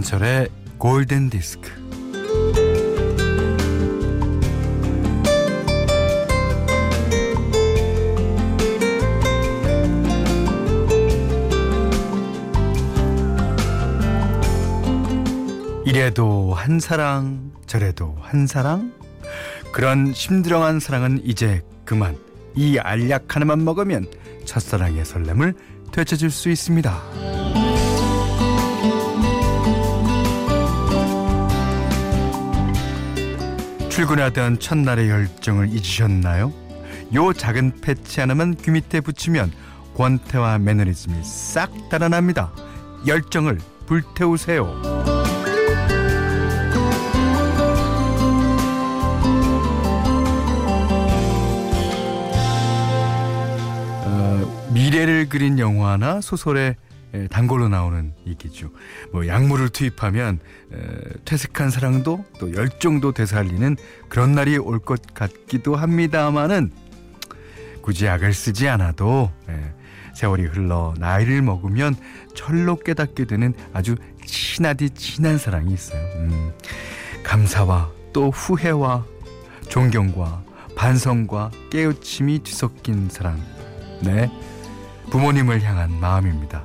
김현철의 골든 디스크. 이래도 한 사랑, 저래도 한 사랑. 그런 심드렁한 사랑은 이제 그만. 이 알약 하나만 먹으면 첫사랑의 설렘을 되찾을 수 있습니다. 출근하던 첫날의 열정을 잊으셨나요? 요 작은 패치 하나만 귀 밑에 붙이면 권태와 매너리즘이 싹 달아납니다. 열정을 불태우세요. 미래를 그린 영화나 소설의 단골로 나오는 얘기죠. 뭐 약물을 투입하면 퇴색한 사랑도 또 열정도 되살리는 그런 날이 올 것 같기도 합니다만은 굳이 약을 쓰지 않아도 세월이 흘러 나이를 먹으면 철로 깨닫게 되는 아주 친하디 친한 사랑이 있어요. 음, 감사와 또 후회와 존경과 반성과 깨우침이 뒤섞인 사랑. 네. 부모님을 향한 마음입니다.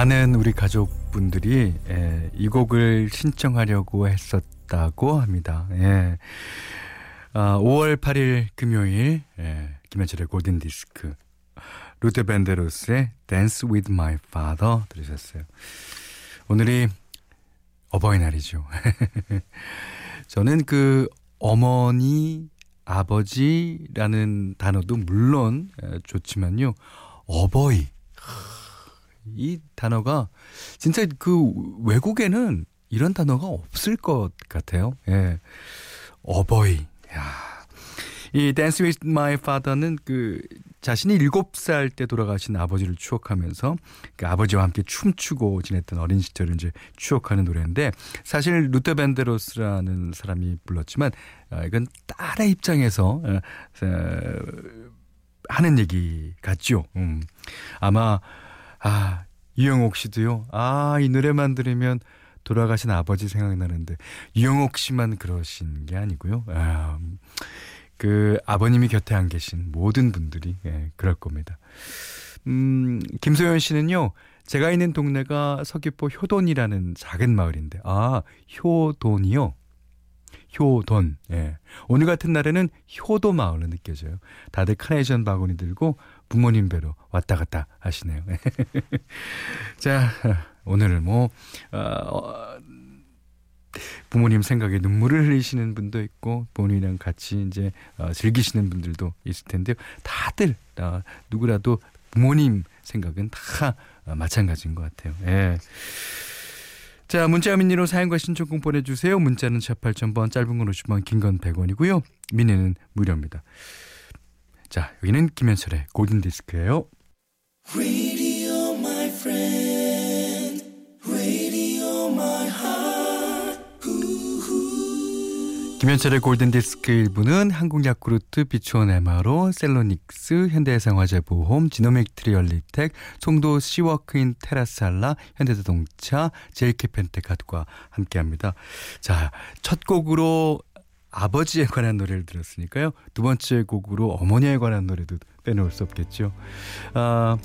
많은 우리 가족분들이 예, 이 곡을 신청하려고 했었다고 합니다. 예. 아, 5월 8일 금요일 예, 김현철의 골든 디스크 루테 벤데로스의 Dance with My Father 들으셨어요. 오늘이 어버이날이죠. 저는 그 어머니, 아버지라는 단어도 물론 예, 좋지만요. 어버이 이 단어가 진짜 그 외국에는 이런 단어가 없을 것 같아요. 예. 어버이. 야. 이 Dance with My Father는 그 자신이 7살 때 돌아가신 아버지를 추억하면서 그 아버지와 함께 춤추고 지냈던 어린 시절을 이제 추억하는 노래인데 사실 루더 밴드로스라는 사람이 불렀지만 아, 이건 딸의 입장에서 어, 하는 얘기 같죠. 음. 아마 아, 이영옥 씨도요. 아, 이 노래만 들으면 돌아가신 아버지 생각나는데 이영옥 씨만 그러신 게 아니고요. 아, 그 아버님이 곁에 안 계신 모든 분들이 예, 그럴 겁니다. 음, 김소연 씨는요. 제가 있는 동네가 서귀포 효돈이라는 작은 마을인데 아, 효돈이요. 효돈. 예. 오늘 같은 날에는 효도 마을로 느껴져요. 다들 카네이션 바구니 들고 부모님 뵈러 왔다 갔다 하시네요. 자, 오늘은 뭐, 어, 부모님 생각에 눈물을 흘리시는 분도 있고 부모님이랑 같이 이제 어, 즐기시는 분들도 있을 텐데요. 다들 어, 누구라도 부모님 생각은 다 어, 마찬가지인 것 같아요. 예. 자, 문자 미니로 사연과 신청곡 보내주세요. 문자는 샵 8000번, 짧은 건 50원, 긴 건 100원이고요. 미니는 무료입니다. 자, 여기는 김현철의 골든 디스크예요. 김현철의 골든디스크 1부는 한국야쿠르트, 비추온 에마로, 셀로닉스, 현대해상화재보험, 지노믹트리 얼리텍, 송도 시워크인 테라살라, 현대자동차, 제일캐펜테카드과 함께합니다. 자, 첫 곡으로 아버지에 관한 노래를 들었으니까요. 두 번째 곡으로 어머니에 관한 노래도 빼놓을 수 없겠죠. 아,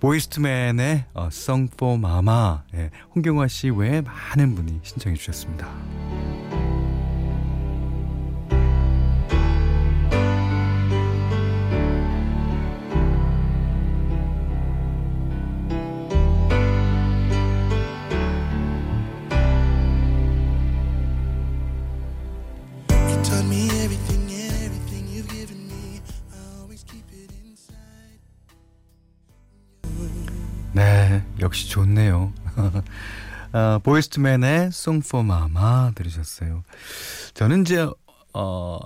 보이스트맨의 어, Song for Mama 예, 홍경화 씨 외에 많은 분이 신청해 주셨습니다. 역시 좋네요. 아, 보이스트맨의 Song for Mama 들으셨어요. 저는 이제 어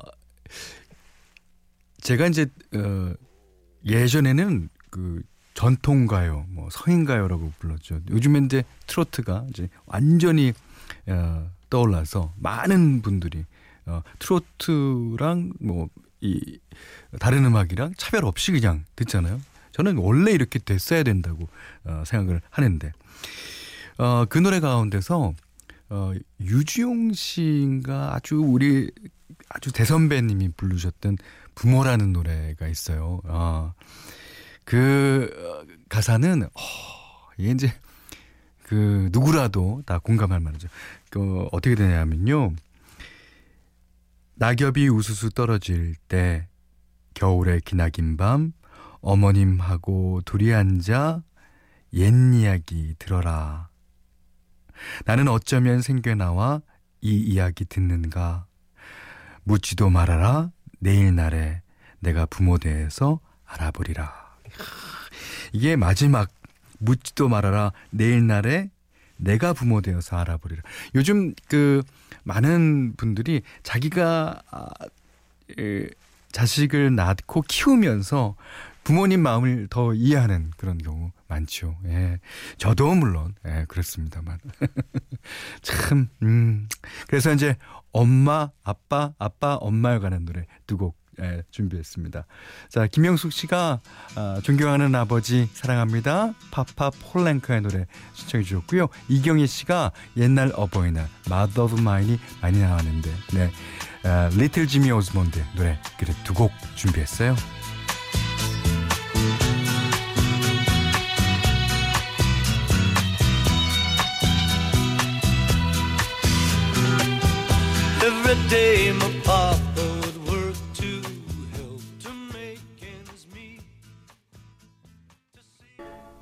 제가 이제 어 예전에는 그 전통 가요, 뭐 서인 가요라고 불렀죠. 요즘엔 이제 트로트가 이제 완전히 어, 떠올라서 많은 분들이 어, 트로트랑 뭐 이 다른 음악이랑 차별 없이 그냥 듣잖아요. 저는 원래 이렇게 됐어야 된다고 어, 생각을 하는데 어, 그 노래 가운데서 어, 유지용 씨인가 아주 우리 아주 대선배님이 부르셨던 부모라는 노래가 있어요. 아, 그 가사는 어, 이게 이제 그 누구라도 다 공감할 만하죠. 그 어떻게 되냐면요. 낙엽이 우수수 떨어질 때 겨울의 기나긴 밤 어머님하고 둘이 앉아 옛 이야기 들어라. 나는 어쩌면 생겨나와 이 이야기 듣는가. 묻지도 말아라. 내일 날에 내가 부모 대해서 알아보리라. 이게 마지막 묻지도 말아라. 내일 날에 내가 부모 되어서 알아보리라. 요즘 그 많은 분들이 자기가 아, 에, 자식을 낳고 키우면서 부모님 마음을 더 이해하는 그런 경우 많죠. 예. 저도 물론, 예, 그렇습니다만. 참, 음. 그래서 이제 엄마, 아빠, 아빠, 엄마에 관한 노래 두곡 예, 준비했습니다. 자, 김영숙 씨가 아, 존경하는 아버지 사랑합니다. 파파 폴랭크의 노래 신청해 주셨고요. 이경희 씨가 옛날 어버이날 Mother of Mine이 많이 나왔는데 네. 아, 리틀 지미 오즈몬드 노래 그래 두 곡 준비했어요.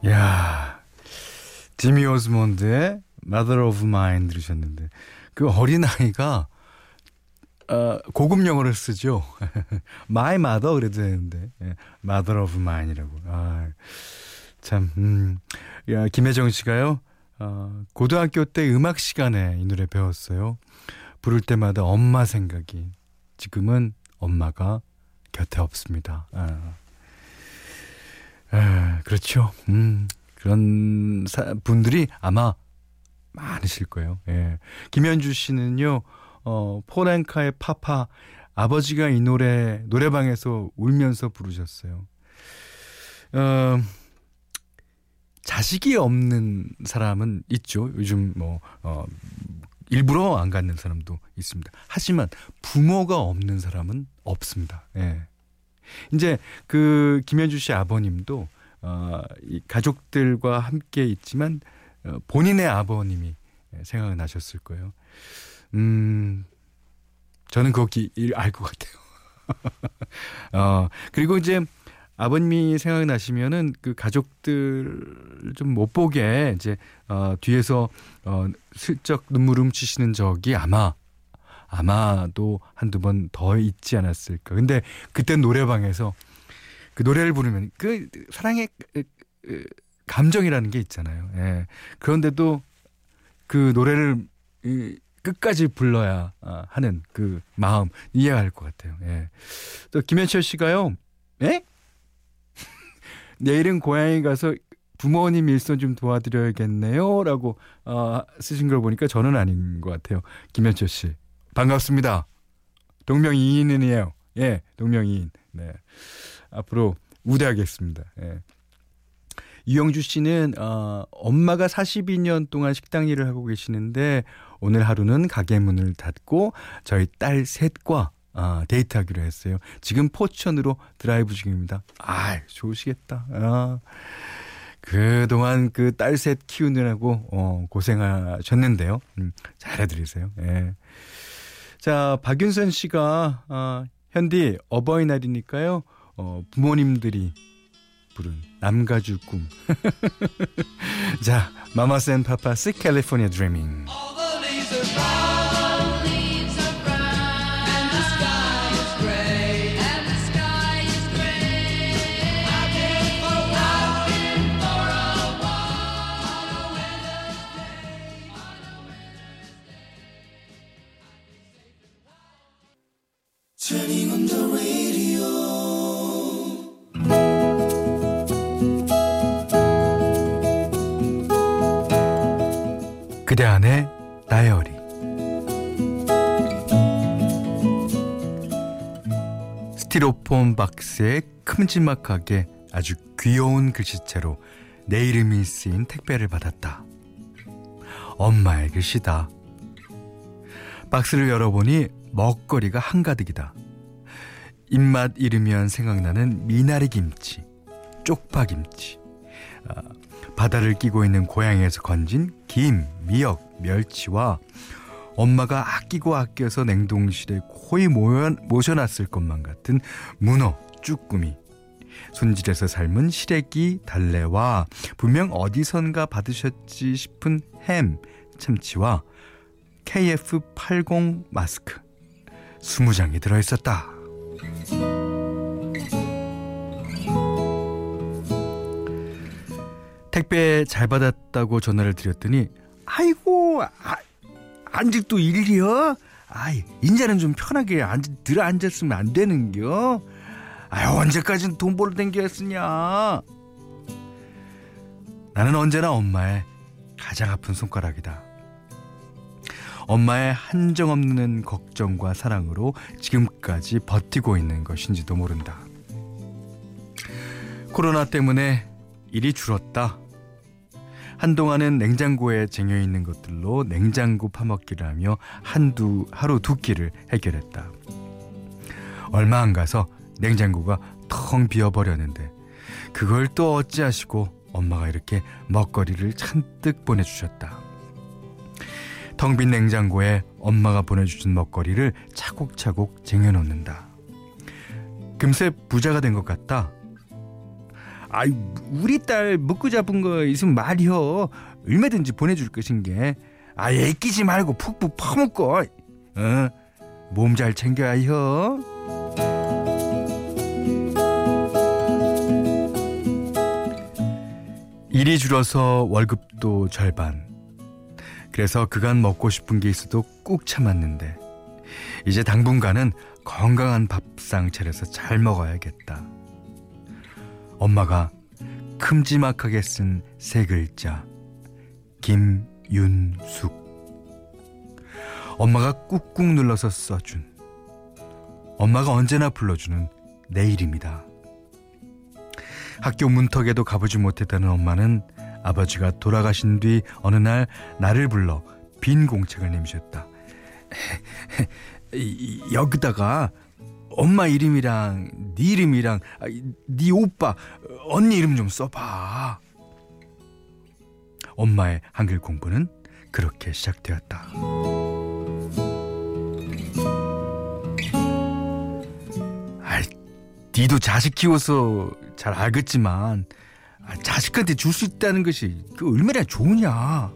야, 지미 오즈몬드의 Mother of Mine 들으셨는데 그 어린 아이가 어, 고급 영어를 쓰죠. My mother 그래도 되는데 예, Mother of Mine이라고. 아, 참, 음, 야, 김혜정 씨가요. 어, 고등학교 때 음악 시간에 이 노래 배웠어요. 부를 때마다 엄마 생각이 지금은 엄마가 곁에 없습니다. 아, 아 그렇죠. 음, 그런 사, 분들이 아마 많으실 거예요. 예. 김현주 씨는요, 어, 포렌카의 파파, 아버지가 이 노래, 노래방에서 울면서 부르셨어요. 어, 자식이 없는 사람은 있죠. 요즘 뭐, 어, 일부러 안 갖는 사람도 있습니다. 하지만 부모가 없는 사람은 없습니다. 예. 이제 그 김현주 씨 아버님도 어, 이 가족들과 함께 있지만 어, 본인의 아버님이 생각이 나셨을 거예요. 음, 저는 거기 알것 같아요. 어, 그리고 이제 아버님이 생각나시면은 그 가족들 좀 못 보게 이제 어 뒤에서 어 슬쩍 눈물 훔치시는 적이 아마 아마도 한두 번 더 있지 않았을까. 근데 그때 노래방에서 그 노래를 부르면 그 사랑의 감정이라는 게 있잖아요. 예. 그런데도 그 노래를 끝까지 불러야 아, 하는 그 마음 이해할 것 같아요. 예. 또 김현철 씨가요. 예? 내일은 고향에 가서 부모님 일손 좀 도와드려야겠네요. 라고 어, 쓰신 걸 보니까 저는 아닌 것 같아요. 김현철 씨. 반갑습니다. 동명이인이에요. 예, 동명이인. 네. 앞으로 우대하겠습니다. 예. 유영주 씨는 어, 엄마가 42년 동안 식당 일을 하고 계시는데 오늘 하루는 가게 문을 닫고 저희 딸 셋과 아, 데이트하기로 했어요. 지금 포천으로 드라이브 중입니다. 아, 좋으시겠다. 아. 그동안 그 딸 셋 키우느라고 어, 고생하셨는데요. 음, 잘해드리세요. 예. 자, 박윤선 씨가 아, 현디 어버이날이니까요. 어, 부모님들이 부른 남가주 꿈. 자, 마마센 파파 스 캘리포니아 드리밍. 그대 안의 다이어리 스티로폼 박스에 큼지막하게 아주 귀여운 글씨체로 내 이름이 쓰인 택배를 받았다. 엄마의 글씨다. 박스를 열어보니 먹거리가 한가득이다. 입맛 잃으면 생각나는 미나리 김치, 쪽파 김치, 아, 바다를 끼고 있는 고향에서 건진 김, 미역, 멸치와 엄마가 아끼고 아껴서 냉동실에 거의 모셔놨을 것만 같은 문어, 쭈꾸미, 손질해서 삶은 시래기, 달래와 분명 어디선가 받으셨지 싶은 햄, 참치와 KF80 마스크 20장이 들어있었다. 택배 잘 받았다고 전화를 드렸더니 아이고 아, 아직도 일이여? 아이 인자는 좀 편하게 앉, 들어 앉았으면 안 되는겨? 아유 언제까지 돈 벌어 댕겼으냐? 나는 언제나 엄마의 가장 아픈 손가락이다. 엄마의 한정없는 걱정과 사랑으로 지금까지 버티고 있는 것인지도 모른다. 코로나 때문에 일이 줄었다. 한동안은 냉장고에 쟁여 있는 것들로 냉장고 파먹기를 하며 한두 하루 두 끼를 해결했다. 얼마 안 가서 냉장고가 텅 비어버렸는데 그걸 또 어찌하시고 엄마가 이렇게 먹거리를 잔뜩 보내주셨다. 텅 빈 냉장고에 엄마가 보내주신 먹거리를 차곡차곡 쟁여놓는다. 금세 부자가 된 것 같다. 아이 우리 딸 먹고 잡은 거 있으면 말이여 얼마든지 보내줄 것인 게 아, 애끼지 말고 푹푹 퍼먹고 어? 몸 잘 챙겨야 혀. 일이 줄어서 월급도 절반. 그래서 그간 먹고 싶은 게 있어도 꾹 참았는데 이제 당분간은 건강한 밥상 차려서 잘 먹어야겠다. 엄마가 큼지막하게 쓴 세 글자 김윤숙 엄마가 꾹꾹 눌러서 써준 엄마가 언제나 불러주는 내 이름이다. 학교 문턱에도 가보지 못했다는 엄마는 아버지가 돌아가신 뒤 어느 날 나를 불러 빈 공책을 내미셨다. 여기다가 엄마 이름이랑 네 이름이랑 아, 네 오빠 언니 이름 좀 써봐. 엄마의 한글 공부는 그렇게 시작되었다. 아, 니도 자식 키워서 잘 알겠지만 아, 자식한테 줄 수 있다는 것이 그 얼마나 좋으냐.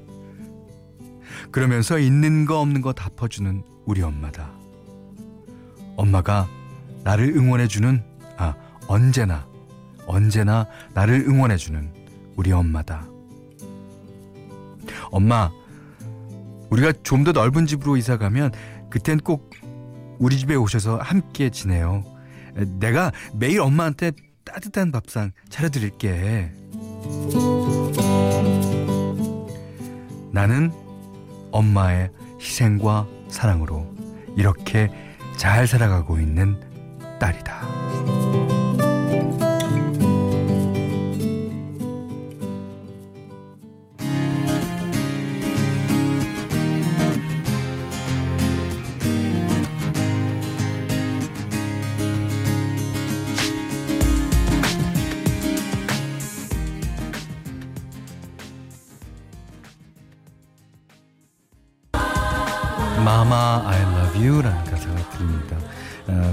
그러면서 있는 거 없는 거 다 퍼주는 우리 엄마다. 엄마가 나를 응원해주는, 아, 언제나, 언제나 나를 응원해주는 우리 엄마다. 엄마, 우리가 좀 더 넓은 집으로 이사 가면 그땐 꼭 우리 집에 오셔서 함께 지내요. 내가 매일 엄마한테 따뜻한 밥상 차려드릴게. 나는 엄마의 희생과 사랑으로 이렇게 잘 살아가고 있는 딸이다.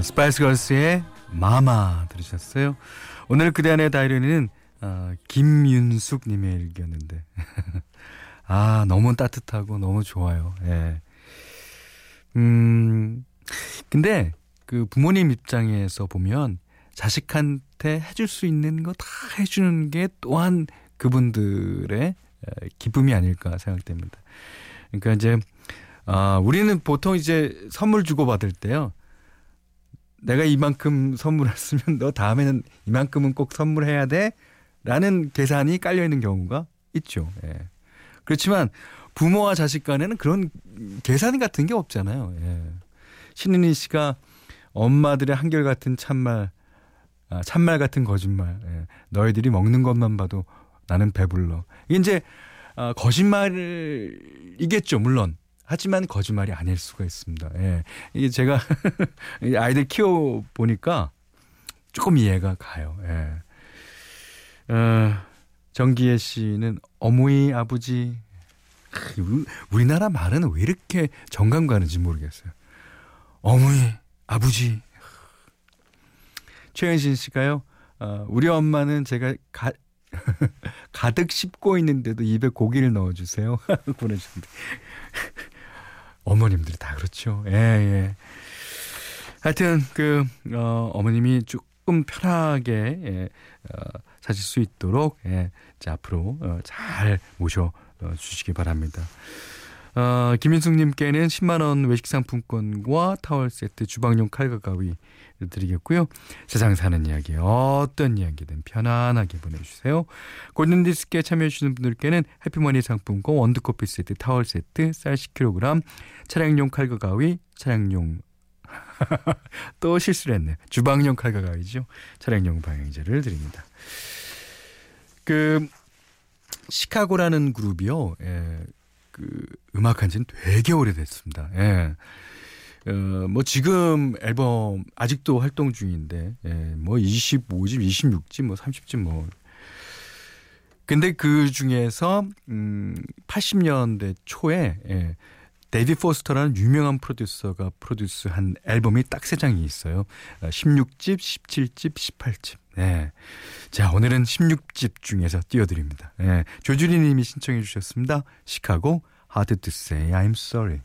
어, 스파이스 걸스의 Mama 들으셨어요? 오늘 그대 안의 다이어리는 어, 김윤숙 님의 일기였는데 아 너무 따뜻하고 너무 좋아요. 예. 음 근데 그 부모님 입장에서 보면 자식한테 해줄 수 있는 거 다 해주는 게 또한 그분들의 기쁨이 아닐까 생각됩니다. 그러니까 이제 아, 우리는 보통 이제 선물 주고 받을 때요. 내가 이만큼 선물했으면 너 다음에는 이만큼은 꼭 선물해야 돼. 라는 계산이 깔려 있는 경우가 있죠. 예. 그렇지만 부모와 자식 간에는 그런 계산 같은 게 없잖아요. 예. 신은희 씨가 엄마들의 한결같은 참말, 아, 참말 같은 거짓말. 예. 너희들이 먹는 것만 봐도 나는 배불러. 이게 이제 아, 거짓말이겠죠, 물론. 하지만 거짓말이 아닐 수가 있습니다. 예. 이게 제가 아이들 키워 보니까 조금 이해가 가요. 예. 어, 정기혜 씨는 어머니 아버지 우리나라 말은 왜 이렇게 정감 가는지 모르겠어요. 어머니 아버지 최현신 씨가요. 어, 우리 엄마는 제가 가, 가득 씹고 있는데도 입에 고기를 넣어주세요. 보내주셨는데 어머님들이 다 그렇죠. 예 예. 하여튼 그 어, 어머님이 조금 편하게 예, 어, 사실 수 있도록 예, 자, 앞으로 어, 잘 모셔 어, 주시기 바랍니다. 어, 김인숙님께는 10만원 외식 상품권과 타월 세트, 주방용 칼과 가위 드리겠고요. 세상 사는 이야기, 어떤 이야기든 편안하게 보내주세요. 골든디스크에 참여해주시는 분들께는 해피머니 상품권, 원두커피 세트, 타월 세트, 쌀 10kg, 차량용 칼과 가위, 차량용 또 실수를 했네. 주방용 칼과 가위죠. 차량용 방향제를 드립니다. 그 시카고라는 그룹이요. 예. 그 음악한 지는 되게 오래됐습니다. 예. 어, 뭐 지금 앨범 아직도 활동 중인데 예, 뭐 25집, 26집, 뭐 30집 뭐 근데 그 중에서 음 80년대 초에 예, 데이빗 포스터라는 유명한 프로듀서가 프로듀스한 앨범이 딱 세 장이 있어요. 16집, 17집, 18집. 네. 자, 오늘은 16집 중에서 띄워드립니다. 네. 조주리 님이 신청해 주셨습니다. 시카고, Hard to say I'm sorry.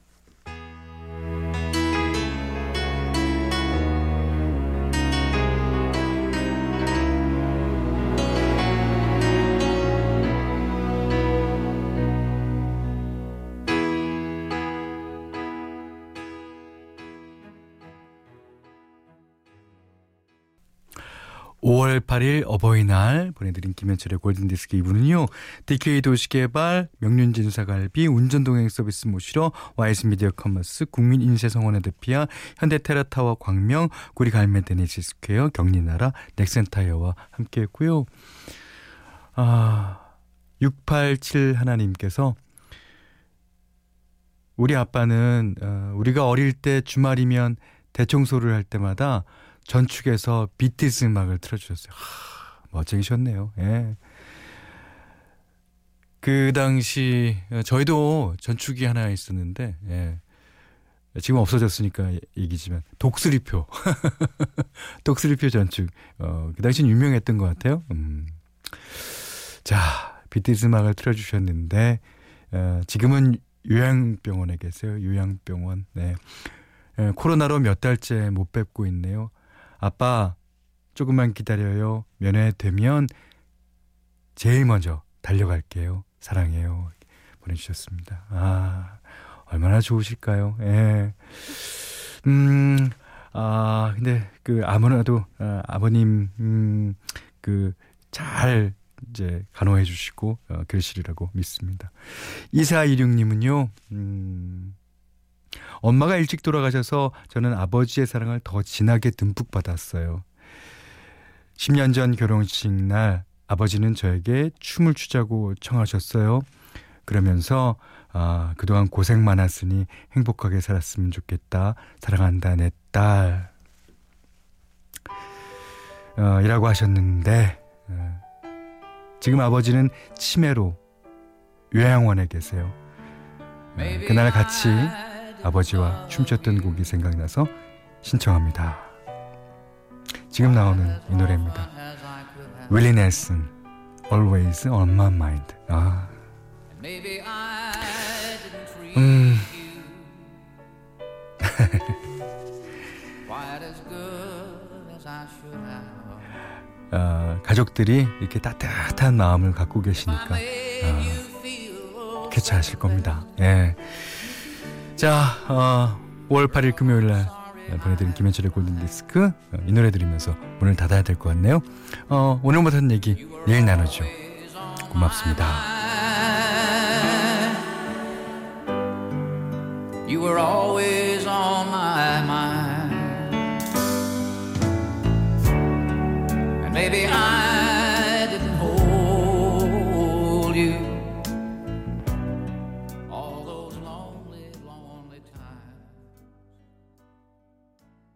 5월 8일 어버이날 보내드린 김현철의 골든디스크 2부는요. DK 도시개발, 명륜진사갈비, 운전동행 서비스 모시러 와이스 미디어 커머스, 국민인쇄성원의 대피아, 현대테라타워 광명, 구리갈매 데니시스퀘어, 경리나라, 넥센타이어와 함께했고요. 아, 687 하나님께서 우리 아빠는 어, 우리가 어릴 때 주말이면 대청소를 할 때마다 전축에서 비티스 음악을 틀어주셨어요. 하, 멋쟁이셨네요. 예. 그 당시 저희도 전축이 하나 있었는데 예. 지금 없어졌으니까 얘기지만 독수리표 독수리표 전축 어, 그 당시는 유명했던 것 같아요. 음. 자 비티스 음악을 틀어주셨는데 어, 지금은 요양병원에 계세요. 요양병원. 네. 예, 코로나로 몇 달째 못 뵙고 있네요. 아빠, 조금만 기다려요. 면회되면 제일 먼저 달려갈게요. 사랑해요. 보내주셨습니다. 아, 얼마나 좋으실까요? 예. 음, 아, 근데 그 아무나도 아, 아버님, 음, 그 잘 이제 간호해 주시고 어, 계시리라고 믿습니다. 2426님은요, 음, 엄마가 일찍 돌아가셔서 저는 아버지의 사랑을 더 진하게 듬뿍 받았어요. 10년 전 결혼식 날 아버지는 저에게 춤을 추자고 청하셨어요. 그러면서 아, 그동안 고생 많았으니 행복하게 살았으면 좋겠다. 사랑한다, 내 딸. 어, 이라고 하셨는데, 어, 지금 아버지는 치매로 요양원에 계세요. 어, 그날 같이 아버지와 춤췄던 곡이 생각나서 신청합니다. 지금 나오는 이 노래입니다. 윌리 넬슨, Always on my mind. 아. 음. 어, 가족들이 이렇게 따뜻한 마음을 갖고 계시니까 어, 쾌차하실 겁니다. 예. 자, 어, 5월 8일 금요일 날 네, 보내드린 김현철의 골든디스크 어, 이 노래 들으면서 문을 닫아야 될 것 같네요. 어, 오늘 못한 얘기 내일 나누죠. 고맙습니다. You were always